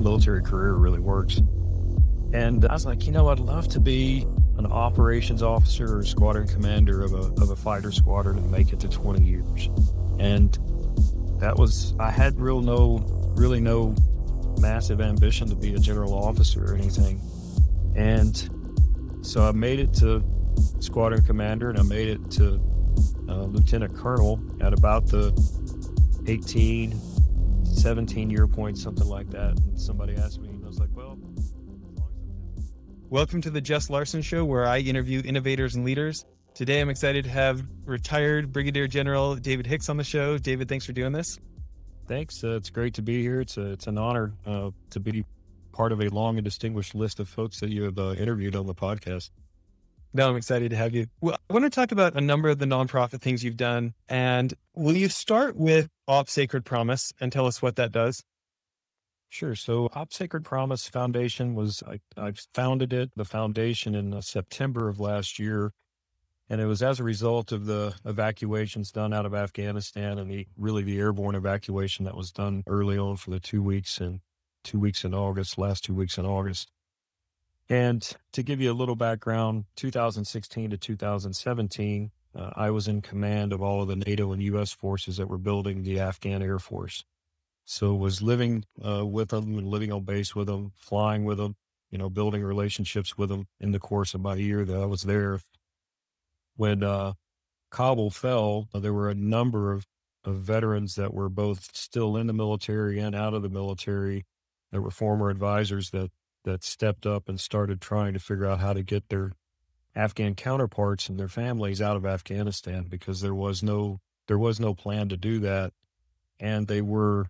military career really works. And I was like, you know, I'd love to be an operations officer or squadron commander of a, of a fighter squadron and make it to 20 years. And that was, I had real no, really no massive ambition to be a general officer or anything. And so I made it to squadron commander and I made it to uh, lieutenant colonel at about the 18, 17 year point, something like that. And somebody asked me, and I was like, well, Welcome to the Jess Larson Show, where I interview innovators and leaders. Today, I'm excited to have retired Brigadier General David Hicks on the show. David, thanks for doing this. Thanks. Uh, it's great to be here. It's a, it's an honor uh, to be part of a long and distinguished list of folks that you have uh, interviewed on the podcast. No, I'm excited to have you. Well, I want to talk about a number of the nonprofit things you've done. And will you start with Op Sacred Promise and tell us what that does? Sure. So, Op Sacred Promise Foundation was, I, I founded it, the foundation in uh, September of last year. And it was as a result of the evacuations done out of Afghanistan and the really the airborne evacuation that was done early on for the two weeks and two weeks in August, last two weeks in August. And to give you a little background, 2016 to 2017, uh, I was in command of all of the NATO and U.S. forces that were building the Afghan Air Force. So was living uh, with them and living on base with them, flying with them, you know, building relationships with them in the course of my year that I was there. When uh, Kabul fell, uh, there were a number of, of veterans that were both still in the military and out of the military. There were former advisors that that stepped up and started trying to figure out how to get their Afghan counterparts and their families out of Afghanistan because there was no there was no plan to do that, and they were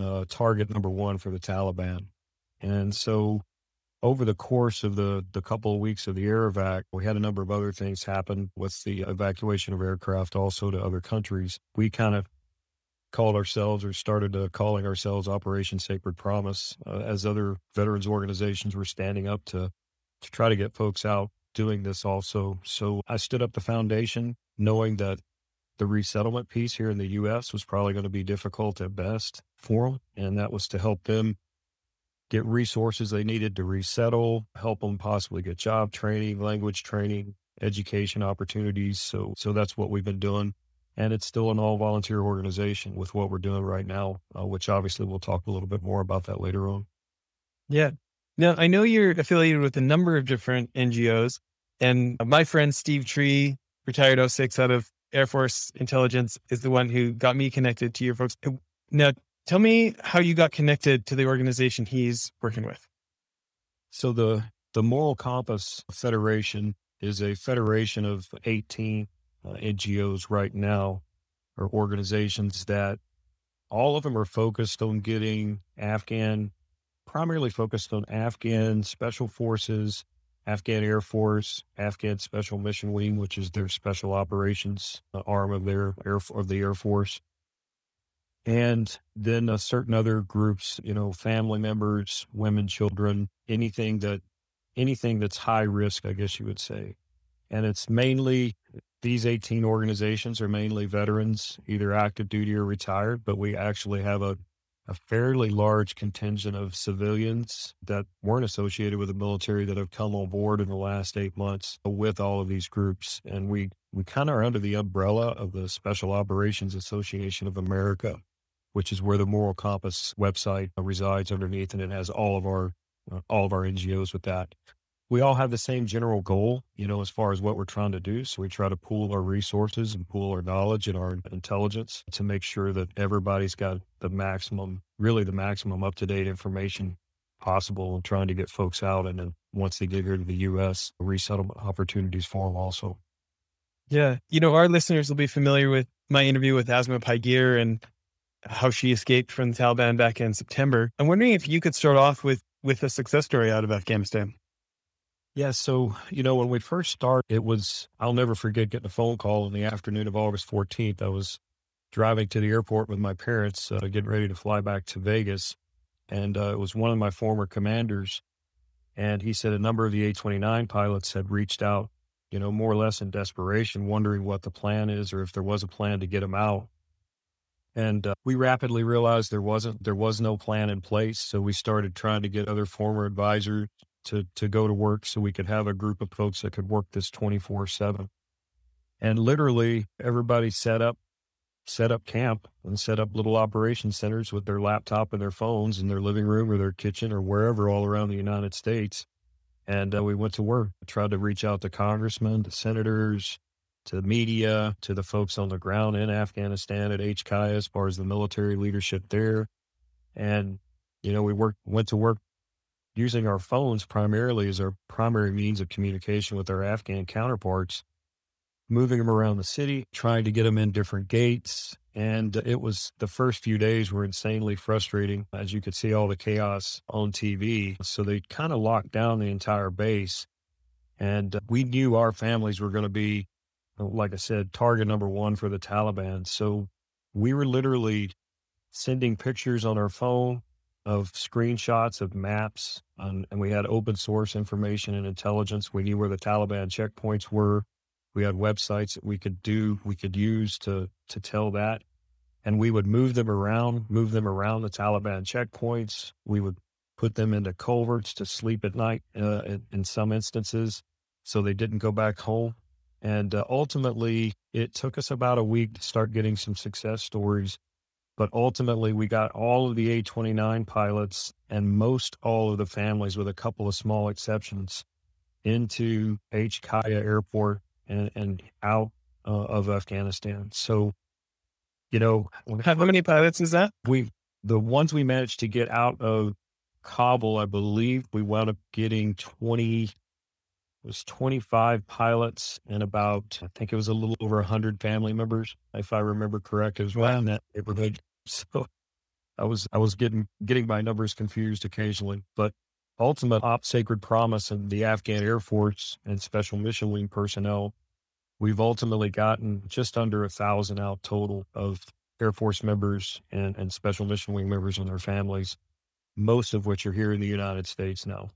uh, target number one for the Taliban. And so, over the course of the the couple of weeks of the air evac, we had a number of other things happen with the evacuation of aircraft, also to other countries. We kind of called ourselves or started uh, calling ourselves Operation Sacred Promise uh, as other veterans organizations were standing up to to try to get folks out doing this also. So I stood up the foundation knowing that the resettlement piece here in the US was probably going to be difficult at best for them and that was to help them get resources they needed to resettle, help them possibly get job training, language training, education opportunities. So so that's what we've been doing and it's still an all volunteer organization with what we're doing right now, uh, which obviously we'll talk a little bit more about that later on. Yeah. Now, I know you're affiliated with a number of different NGOs, and my friend Steve Tree, retired 06 out of Air Force Intelligence, is the one who got me connected to your folks. Now, tell me how you got connected to the organization he's working with. So, the, the Moral Compass Federation is a federation of 18 uh, NGOs right now or organizations that all of them are focused on getting Afghan, primarily focused on Afghan special forces, Afghan Air Force, Afghan Special Mission Wing, which is their special operations uh, arm of their air of the Air Force, and then uh, certain other groups, you know, family members, women, children, anything that anything that's high risk, I guess you would say, and it's mainly these 18 organizations are mainly veterans, either active duty or retired, but we actually have a, a fairly large contingent of civilians that weren't associated with the military that have come on board in the last eight months with all of these groups. And we, we kind of are under the umbrella of the Special Operations Association of America, which is where the Moral Compass website resides underneath, and it has all of our uh, all of our NGOs with that we all have the same general goal, you know, as far as what we're trying to do. So we try to pool our resources and pool our knowledge and our intelligence to make sure that everybody's got the maximum, really the maximum up to date information possible and trying to get folks out. And then once they get here to the U.S., resettlement opportunities for them also. Yeah. You know, our listeners will be familiar with my interview with Asma Pygir and how she escaped from the Taliban back in September. I'm wondering if you could start off with with a success story out of Afghanistan. Yeah. So, you know, when we first started, it was, I'll never forget getting a phone call in the afternoon of August 14th. I was driving to the airport with my parents, uh, getting ready to fly back to Vegas. And uh, it was one of my former commanders. And he said a number of the A 29 pilots had reached out, you know, more or less in desperation, wondering what the plan is or if there was a plan to get them out. And uh, we rapidly realized there wasn't there was no plan in place. So we started trying to get other former advisors to to go to work so we could have a group of folks that could work this 24/7. And literally everybody set up set up camp and set up little operation centers with their laptop and their phones in their living room or their kitchen or wherever all around the United States. And uh, we went to work, tried to reach out to congressmen, to senators, to the media, to the folks on the ground in Afghanistan at HKIA as far as the military leadership there. And, you know, we worked, went to work using our phones primarily as our primary means of communication with our Afghan counterparts moving them around the city, trying to get them in different gates. And it was the first few days were insanely frustrating, as you could see all the chaos on TV. So they kind of locked down the entire base. And we knew our families were going to be, like I said, target number one for the Taliban. So we were literally sending pictures on our phone of screenshots of maps, and we had open source information and intelligence. We knew where the Taliban checkpoints were we had websites that we could do, we could use to to tell that. And we would move them around, move them around the Taliban checkpoints. We would put them into culverts to sleep at night uh, in, in, some instances so they didn't go back home. And uh, ultimately, it took us about a week to start getting some success stories. But ultimately, we got all of the A 29 pilots and most all of the families, with a couple of small exceptions, into HKIA Airport and, and out uh, of Afghanistan. So, you know, how many pilots is that? We, the ones we managed to get out of Kabul, I believe we wound up getting 20, it was 25 pilots and about, I think it was a little over 100 family members, if I remember correct. It was in that neighborhood. So I was, I was getting, getting my numbers confused occasionally, but ultimate op sacred promise and the Afghan Air Force and Special Mission Wing personnel, we've ultimately gotten just under a thousand out total of Air Force members and, and Special Mission Wing members and their families, most of which are here in the United States now.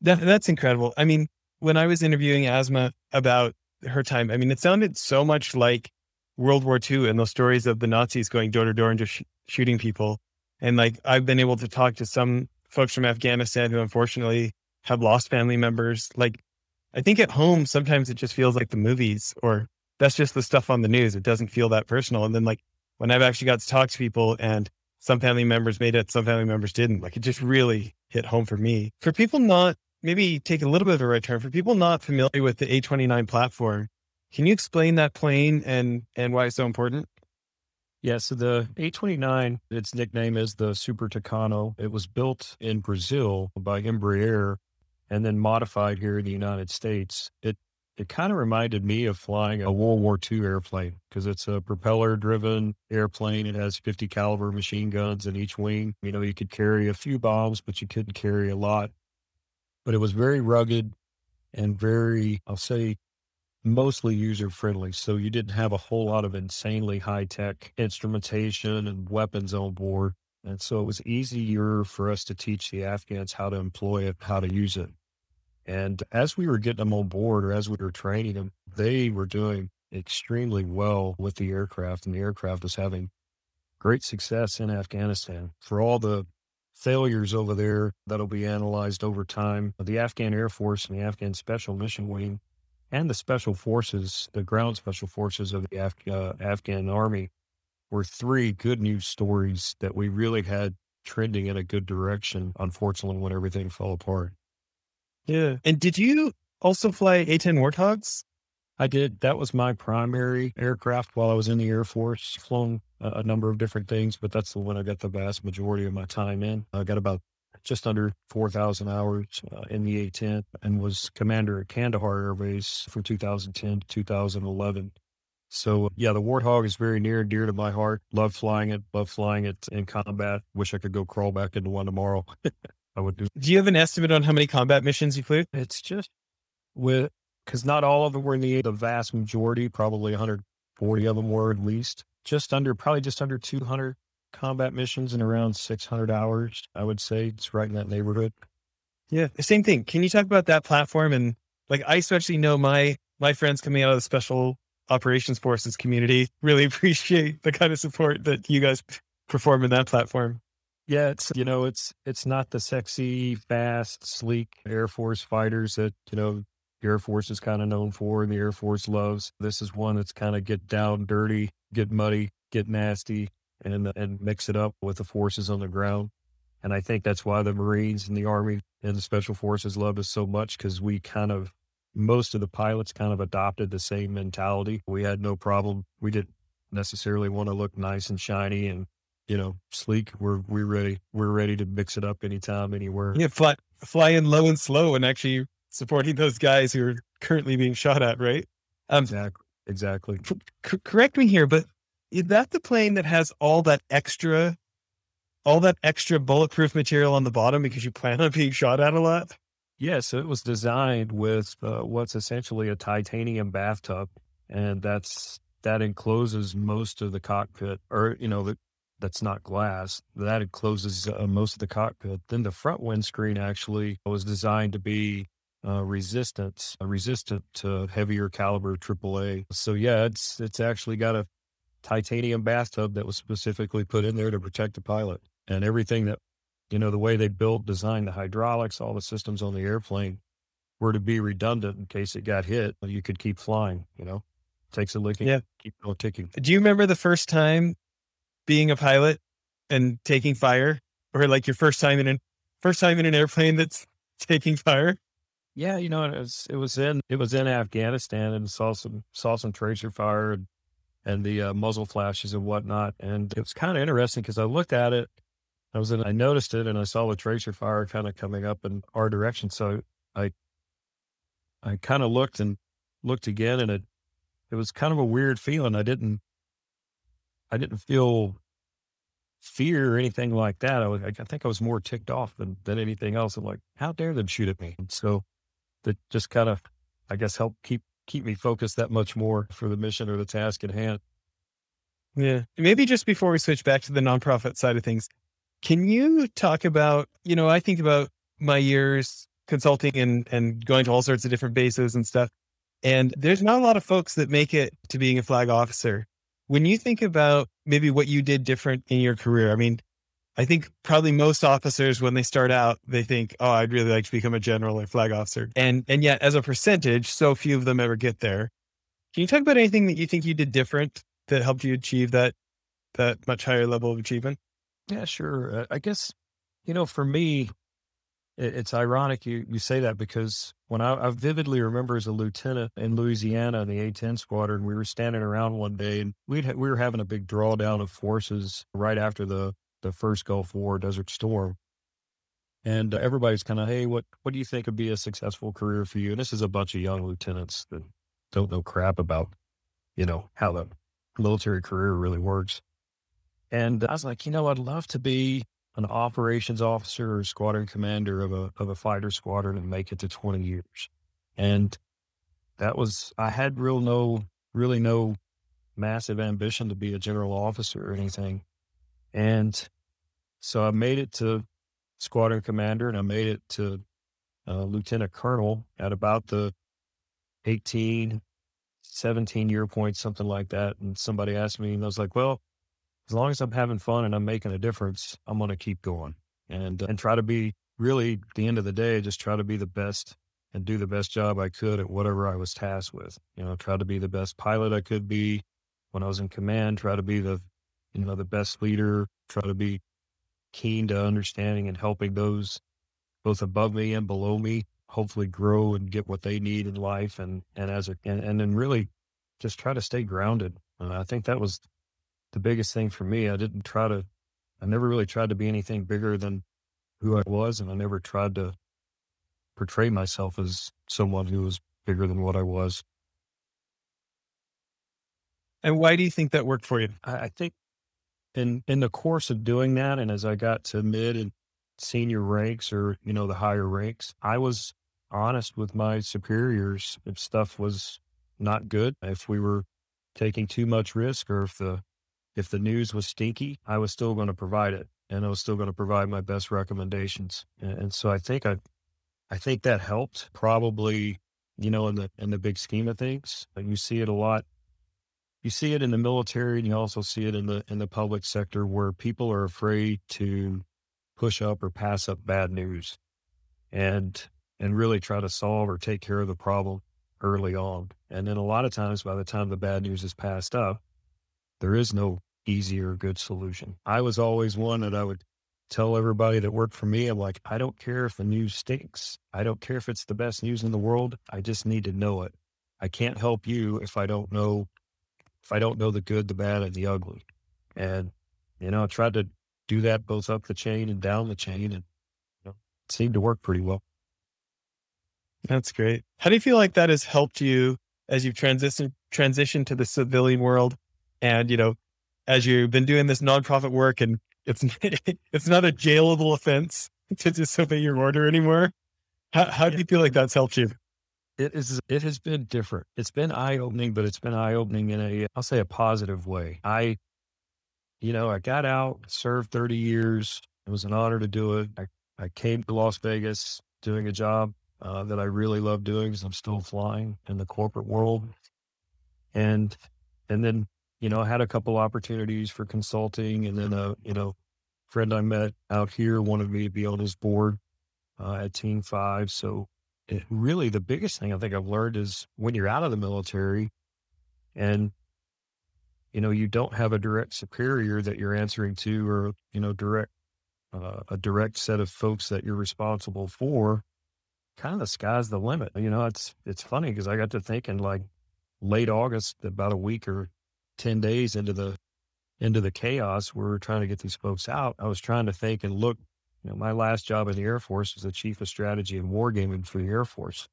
That, that's incredible. I mean, when I was interviewing Asma about her time, I mean, it sounded so much like World War II and those stories of the Nazis going door to door and just sh- shooting people. And like, I've been able to talk to some folks from Afghanistan who unfortunately have lost family members. Like, I think at home, sometimes it just feels like the movies or that's just the stuff on the news. It doesn't feel that personal. And then, like, when I've actually got to talk to people and some family members made it, some family members didn't, like, it just really hit home for me. For people not, maybe take a little bit of a right turn, for people not familiar with the A29 platform, can you explain that plane and and why it's so important? Yeah, so the A29, its nickname is the Super Tucano. It was built in Brazil by Embraer and then modified here in the United States. It it kind of reminded me of flying a World War II airplane because it's a propeller driven airplane. It has 50 caliber machine guns in each wing. You know, you could carry a few bombs, but you couldn't carry a lot. But it was very rugged and very, I'll say, mostly user friendly. So you didn't have a whole lot of insanely high tech instrumentation and weapons on board. And so it was easier for us to teach the Afghans how to employ it, how to use it. And as we were getting them on board or as we were training them, they were doing extremely well with the aircraft and the aircraft was having great success in Afghanistan. For all the failures over there that'll be analyzed over time, the Afghan Air Force and the Afghan Special Mission Wing and the special forces, the ground special forces of the Af- uh, Afghan army were three good news stories that we really had trending in a good direction, unfortunately, when everything fell apart. Yeah. And did you also fly A 10 Warthogs? I did. That was my primary aircraft while I was in the Air Force. Flown a, a number of different things, but that's the one I got the vast majority of my time in. I got about just under 4,000 hours uh, in the A-10 and was commander at Kandahar Air Base from 2010 to 2011. So yeah, the Warthog is very near and dear to my heart. Love flying it. Love flying it in combat. Wish I could go crawl back into one tomorrow. I would do. Do you have an estimate on how many combat missions you flew? It's just with because not all of them were in the the vast majority, probably 140 of them were at least. Just under, probably just under 200 combat missions in around 600 hours. I would say it's right in that neighborhood. Yeah, same thing. Can you talk about that platform? And like, I especially know my my friends coming out of the special operations forces community really appreciate the kind of support that you guys perform in that platform. Yeah, it's you know, it's it's not the sexy, fast, sleek Air Force fighters that, you know, the Air Force is kind of known for and the Air Force loves. This is one that's kind of get down dirty, get muddy, get nasty, and and mix it up with the forces on the ground. And I think that's why the Marines and the Army and the Special Forces loved us so much because we kind of most of the pilots kind of adopted the same mentality. We had no problem. We didn't necessarily want to look nice and shiny and you know sleek. We're we're ready. We're ready to mix it up anytime, anywhere. Yeah, fly flying low and slow and actually supporting those guys who are currently being shot at. Right. Um, exactly. Exactly. C- correct me here, but is that the plane that has all that extra, all that extra bulletproof material on the bottom because you plan on being shot at a lot? Yeah, so it was designed with uh, what's essentially a titanium bathtub, and that's that encloses most of the cockpit, or you know, the, that's not glass. That encloses uh, most of the cockpit. Then the front windscreen actually was designed to be uh, resistant, uh, resistant to heavier caliber AAA. So yeah, it's it's actually got a titanium bathtub that was specifically put in there to protect the pilot, and everything that you know, the way they built, designed the hydraulics, all the systems on the airplane were to be redundant in case it got hit. You could keep flying, you know, takes a licking, yeah. keep on ticking. Do you remember the first time being a pilot and taking fire or like your first time in an first time in an airplane that's taking fire? Yeah, you know, it was it was in it was in Afghanistan and saw some saw some tracer fire and and the uh, muzzle flashes and whatnot. And it was kind of interesting because I looked at it I was in, I noticed it and I saw the tracer fire kind of coming up in our direction. So I, I kind of looked and looked again and it, it was kind of a weird feeling. I didn't, I didn't feel fear or anything like that. I, was, I think I was more ticked off than, than anything else. I'm like, how dare them shoot at me? So that just kind of, I guess, helped keep, keep me focused that much more for the mission or the task at hand. Yeah. Maybe just before we switch back to the nonprofit side of things, can you talk about, you know, I think about my years consulting and, and going to all sorts of different bases and stuff. And there's not a lot of folks that make it to being a flag officer. When you think about maybe what you did different in your career, I mean, I think probably most officers when they start out, they think, "Oh, I'd really like to become a general or flag officer," and and yet as a percentage, so few of them ever get there. Can you talk about anything that you think you did different that helped you achieve that that much higher level of achievement? Yeah, sure. Uh, I guess, you know, for me, it, it's ironic you, you say that because when I, I vividly remember as a lieutenant in Louisiana the A-10 squadron, we were standing around one day and ha- we were having a big drawdown of forces right after the, the first Gulf War Desert Storm. And uh, everybody's kind of, hey, what, what do you think would be a successful career for you? And this is a bunch of young lieutenants that don't know crap about, you know, how the military career really works. And I was like, you know, I'd love to be an operations officer or squadron commander of a of a fighter squadron and make it to 20 years. And that was I had real no really no massive ambition to be a general officer or anything. And so I made it to squadron commander and I made it to uh, lieutenant colonel at about the 18, 17 year point, something like that. And somebody asked me, and I was like, well, as long as I'm having fun and I'm making a difference, I'm going to keep going and, uh, and try to be really the end of the day, just try to be the best and do the best job I could at whatever I was tasked with. You know, try to be the best pilot I could be when I was in command, try to be the, you know, the best leader, try to be keen to understanding and helping those both above me and below me hopefully grow and get what they need in life and and as a and, and then really just try to stay grounded and i think that was the biggest thing for me. I didn't try to, I never really tried to be anything bigger than who I was. And I never tried to portray myself as someone who was bigger than what I was. And why do you think that worked for you? I, I think in, in the course of doing that, and as I got to mid and senior ranks or, you know, the higher ranks, I was honest with my superiors if stuff was not good, if we were taking too much risk or if the if the news was stinky, I was still going to provide it and I was still going to provide my best recommendations. And, and, so I think I, I think that helped probably, you know, in the, in the big scheme of things, you see it a lot you see it in the military and you also see it in the in the public sector where people are afraid to push up or pass up bad news and and really try to solve or take care of the problem early on. And then a lot of times by the time the bad news is passed up, there is no easy or good solution. I was always one that I would tell everybody that worked for me, I'm like, I don't care if the news stinks. I don't care if it's the best news in the world. I just need to know it. I can't help you if I don't know if I don't know the good, the bad, and the ugly. And, you know, I tried to do that both up the chain and down the chain and you know, it seemed to work pretty well. That's great. How do you feel like that has helped you as you've transitioned transitioned to the civilian world and, you know, as you've been doing this nonprofit work and it's it's not a jailable offense to disobey your order anymore. How how do you feel like that's helped you? It is it has been different. It's been eye opening, but it's been eye opening in a I'll say a positive way. I you know, I got out, served 30 years. It was an honor to do it. I, I came to Las Vegas doing a job uh, that I really love doing because I'm still flying in the corporate world. And and then you know I had a couple opportunities for consulting, and then a you know friend I met out here wanted me to be on his board uh, at Team Five. So it, really, the biggest thing I think I've learned is when you're out of the military, and you know you don't have a direct superior that you're answering to, or you know direct uh, a direct set of folks that you're responsible for kind of the sky's the limit. You know, it's it's funny because I got to thinking like late August, about a week or ten days into the into the chaos, we are trying to get these folks out. I was trying to think and look. You know, my last job in the Air Force was the chief of strategy and wargaming for the Air Force.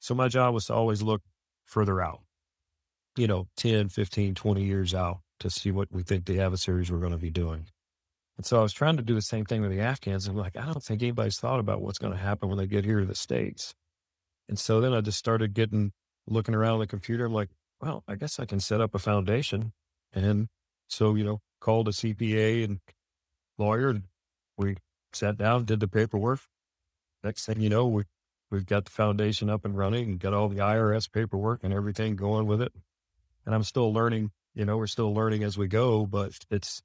So my job was to always look further out, you know, 10, 15, 20 years out to see what we think the adversaries were going to be doing. And so I was trying to do the same thing with the Afghans. I'm like, I don't think anybody's thought about what's going to happen when they get here to the States. And so then I just started getting, looking around the computer. I'm like, well, I guess I can set up a foundation. And so, you know, called a CPA and lawyer. And we sat down, did the paperwork. Next thing you know, we, we've got the foundation up and running and got all the IRS paperwork and everything going with it. And I'm still learning, you know, we're still learning as we go, but it's,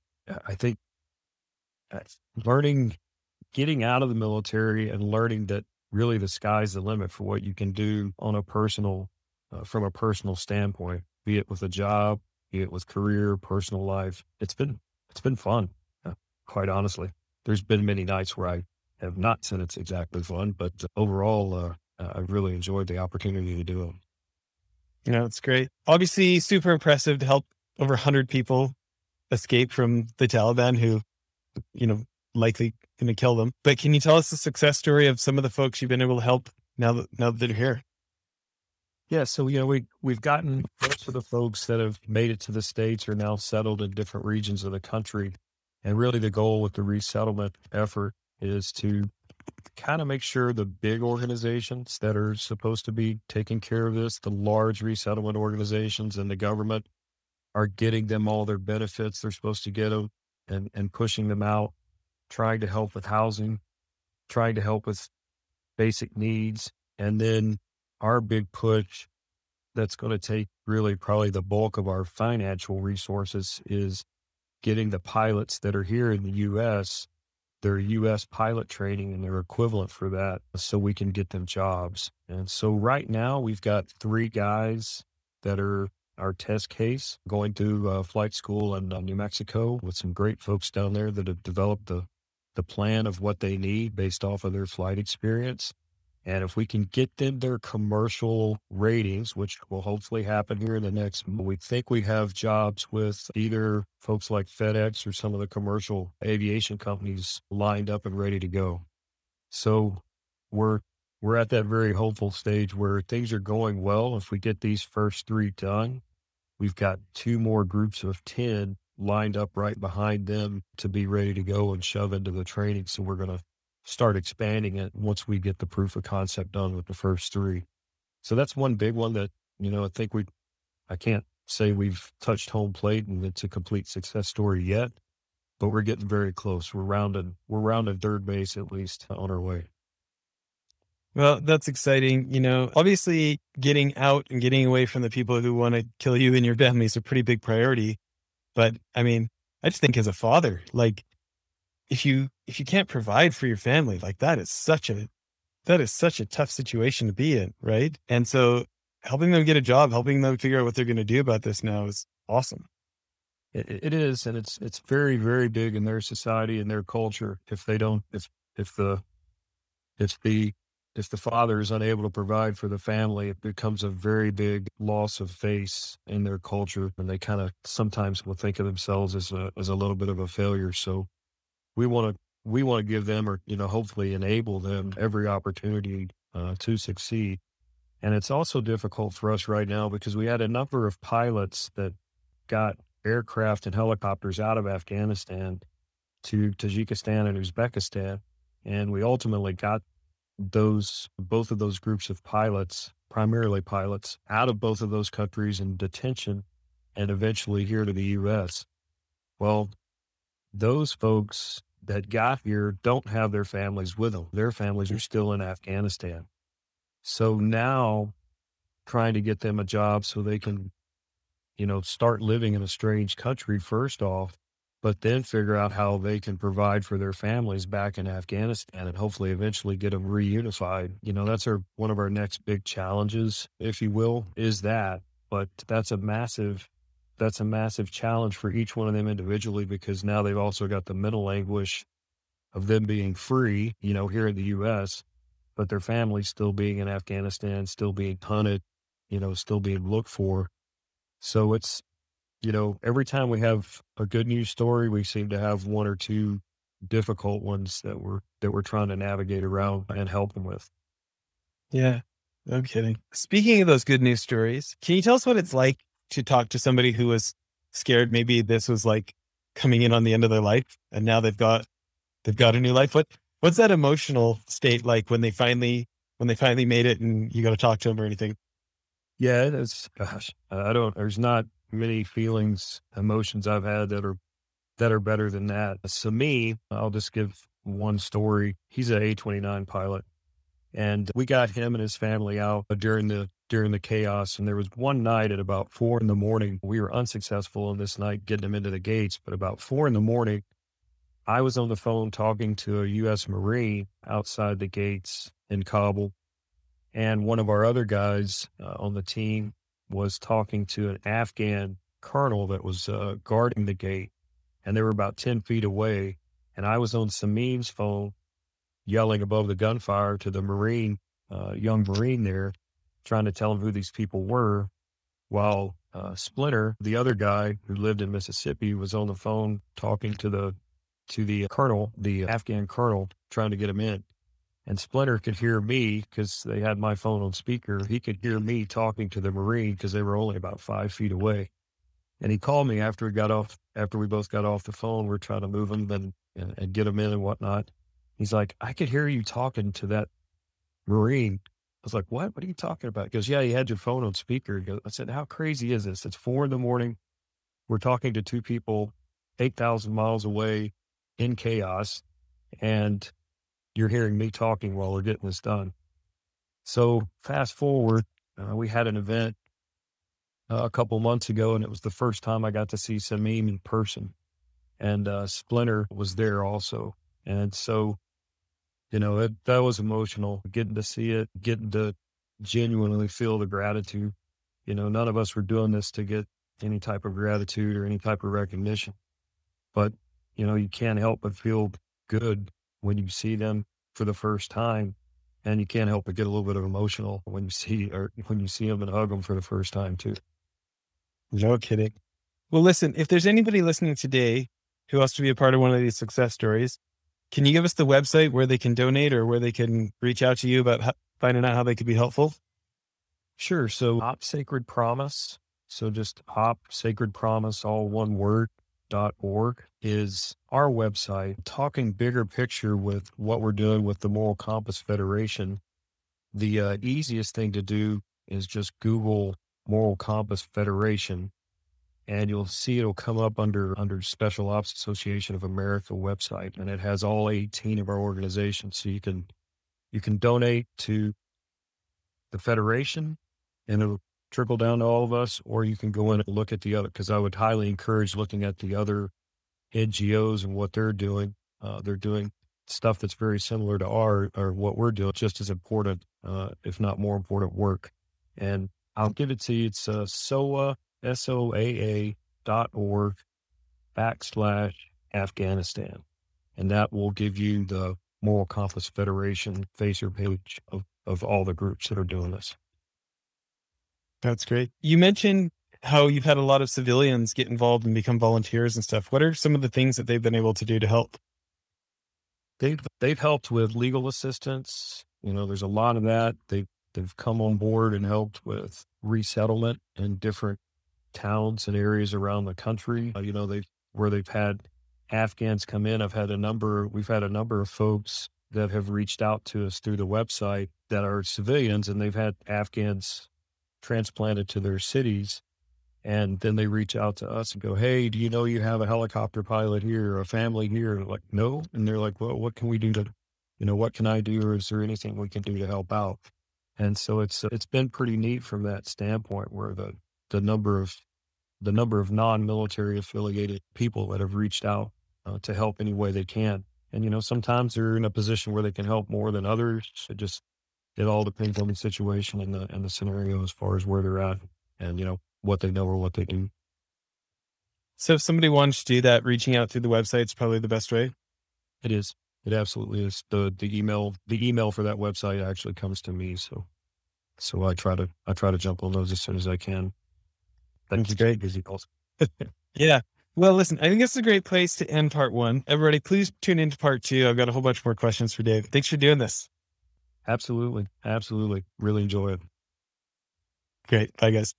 I think uh, learning, getting out of the military and learning that really the sky's the limit for what you can do on a personal, uh, from a personal standpoint, be it with a job, be it with career, personal life. It's been, it's been fun. Uh, quite honestly, there's been many nights where I have not said it's exactly fun, but overall, uh, I've really enjoyed the opportunity to do them. You know, it's great. Obviously, super impressive to help over 100 people escape from the Taliban who you know, likely going to kill them. But can you tell us the success story of some of the folks you've been able to help now that now that they're here? Yeah, so you know we we've gotten most of the folks that have made it to the states are now settled in different regions of the country, and really the goal with the resettlement effort is to kind of make sure the big organizations that are supposed to be taking care of this, the large resettlement organizations and the government, are getting them all their benefits they're supposed to get them and, and pushing them out, trying to help with housing, trying to help with basic needs. And then our big push that's going to take really probably the bulk of our financial resources is getting the pilots that are here in the U.S. their U.S. pilot training and their equivalent for that so we can get them jobs. And so right now we've got three guys that are our test case, going to uh, flight school in uh, New Mexico with some great folks down there that have developed the, the plan of what they need based off of their flight experience. And if we can get them their commercial ratings, which will hopefully happen here in the next, we think we have jobs with either folks like FedEx or some of the commercial aviation companies lined up and ready to go. So we're we're at that very hopeful stage where things are going well. If we get these first three done, we've got two more groups of 10 lined up right behind them to be ready to go and shove into the training. So we're going to start expanding it once we get the proof of concept done with the first three. So that's one big one that, you know, I think we, I can't say we've touched home plate and it's a complete success story yet, but we're getting very close. We're rounded, we're rounded third base at least on our way. Well, that's exciting. You know, obviously getting out and getting away from the people who want to kill you and your family is a pretty big priority. But I mean, I just think as a father, like if you if you can't provide for your family, like that is such a that is such a tough situation to be in, right? And so helping them get a job, helping them figure out what they're going to do about this now is awesome. It, it is, and it's it's very very big in their society and their culture. If they don't, if if the if the if the father is unable to provide for the family, it becomes a very big loss of face in their culture, and they kind of sometimes will think of themselves as a as a little bit of a failure. So we want to we want to give them, or you know, hopefully enable them every opportunity uh, to succeed. And it's also difficult for us right now because we had a number of pilots that got aircraft and helicopters out of Afghanistan to Tajikistan and Uzbekistan. And we ultimately got those, both of those groups of pilots, primarily pilots, out of both of those countries in detention and eventually here to the U.S. Well, those folks that got here don't have their families with them. Their families are still in Afghanistan. So now trying to get them a job so they can you know, start living in a strange country first off, but then figure out how they can provide for their families back in Afghanistan and hopefully eventually get them reunified. You know, that's our one of our next big challenges, if you will, is that. But that's a massive that's a massive challenge for each one of them individually because now they've also got the mental anguish of them being free, you know, here in the US, but their families still being in Afghanistan, still being hunted, you know, still being looked for. So it's, you know, every time we have a good news story, we seem to have one or two difficult ones that we're that we're trying to navigate around and help them with. Yeah, no kidding. Speaking of those good news stories, can you tell us what it's like to talk to somebody who was scared? Maybe this was like coming in on the end of their life, and now they've got they've got a new life. What what's that emotional state like when they finally when they finally made it and you got to talk to them or anything? Yeah, it's gosh, I don't. There's not many feelings, emotions I've had that are that are better than that. So me, I'll just give one story. He's an A29 pilot, and we got him and his family out during the during the chaos. And there was one night at about four in the morning. We were unsuccessful in this night getting them into the gates, but about four in the morning, I was on the phone talking to a U.S. Marine outside the gates in Kabul and one of our other guys uh, on the team was talking to an Afghan colonel that was uh, guarding the gate. And they were about 10 feet away. And I was on Samim's phone yelling above the gunfire to the Marine, uh, young Marine there, trying to tell him who these people were. While uh, Splinter, the other guy who lived in Mississippi, was on the phone talking to the to the colonel, the Afghan colonel, trying to get him in. And Splinter could hear me because they had my phone on speaker. He could hear me talking to the Marine because they were only about five feet away. And he called me after we got off, after we both got off the phone. We are trying to move him and, and, and get him in and whatnot. He's like, I could hear you talking to that Marine. I was like, what? What are you talking about? He goes, yeah, you had your phone on speaker. Goes, I said, how crazy is this? It's four in the morning. We're talking to two people 8,000 miles away in chaos. And you're hearing me talking while we're getting this done. So fast forward, uh, we had an event uh, a couple months ago, and it was the first time I got to see Samim in person, and uh, Splinter was there also, and so you know it, that was emotional. Getting to see it, getting to genuinely feel the gratitude. You know, none of us were doing this to get any type of gratitude or any type of recognition, but you know you can't help but feel good when you see them for the first time and you can't help but get a little bit of emotional when you see or when you see them and hug them for the first time too. No kidding. Well, listen, if there's anybody listening today who wants to be a part of one of these success stories, can you give us the website where they can donate or where they can reach out to you about how, finding out how they could be helpful? Sure. So, Op Sacred Promise. So, just Op Sacred Promise, all one word dot org is our website, talking bigger picture with what we're doing with the Moral Compass Federation. The uh, easiest thing to do is just Google Moral Compass Federation, and you'll see it'll come up under under Special Ops Association of America website, and it has all 18 of our organizations, so you can you can donate to the Federation and it'll trickle down to all of us, or you can go in and look at the other, because I would highly encourage looking at the other NGOs and what they're doing. Uh, they're doing stuff that's very similar to our or what we're doing, just as important, uh, if not more important work. And I'll give it to you. It's uh, SOA, S-O-A-A dot org backslash Afghanistan. And that will give you the Moral Compass Federation facer page of, of all the groups that are doing this. That's great. You mentioned how you've had a lot of civilians get involved and become volunteers and stuff. What are some of the things that they've been able to do to help? They've they've helped with legal assistance. You know, there's a lot of that. They've they've come on board and helped with resettlement in different towns and areas around the country. Uh, you know, they where they've had Afghans come in. I've had a number. We've had a number of folks that have reached out to us through the website that are civilians, and they've had Afghans transplanted to their cities. And then they reach out to us and go, Hey, do you know you have a helicopter pilot here a family here? Like, no. And they're like, Well, what can we do to, you know, what can I do? Or is there anything we can do to help out? And so it's, it's been pretty neat from that standpoint where the, the number of, the number of non-military affiliated people that have reached out uh, to help any way they can. And, you know, sometimes they're in a position where they can help more than others. It just, it all depends on the situation and the and the scenario as far as where they're at and you know what they know or what they do. So if somebody wants to do that, reaching out through the website is probably the best way. It is. It absolutely is. The the email the email for that website actually comes to me. So so I try to I try to jump on those as soon as I can. That's great. Busy calls. yeah. Well, listen, I think this is a great place to end part one. Everybody, please tune into part two. I've got a whole bunch more questions for Dave. Thanks for doing this. Absolutely. Absolutely. Really enjoy it. Great. Bye, guys.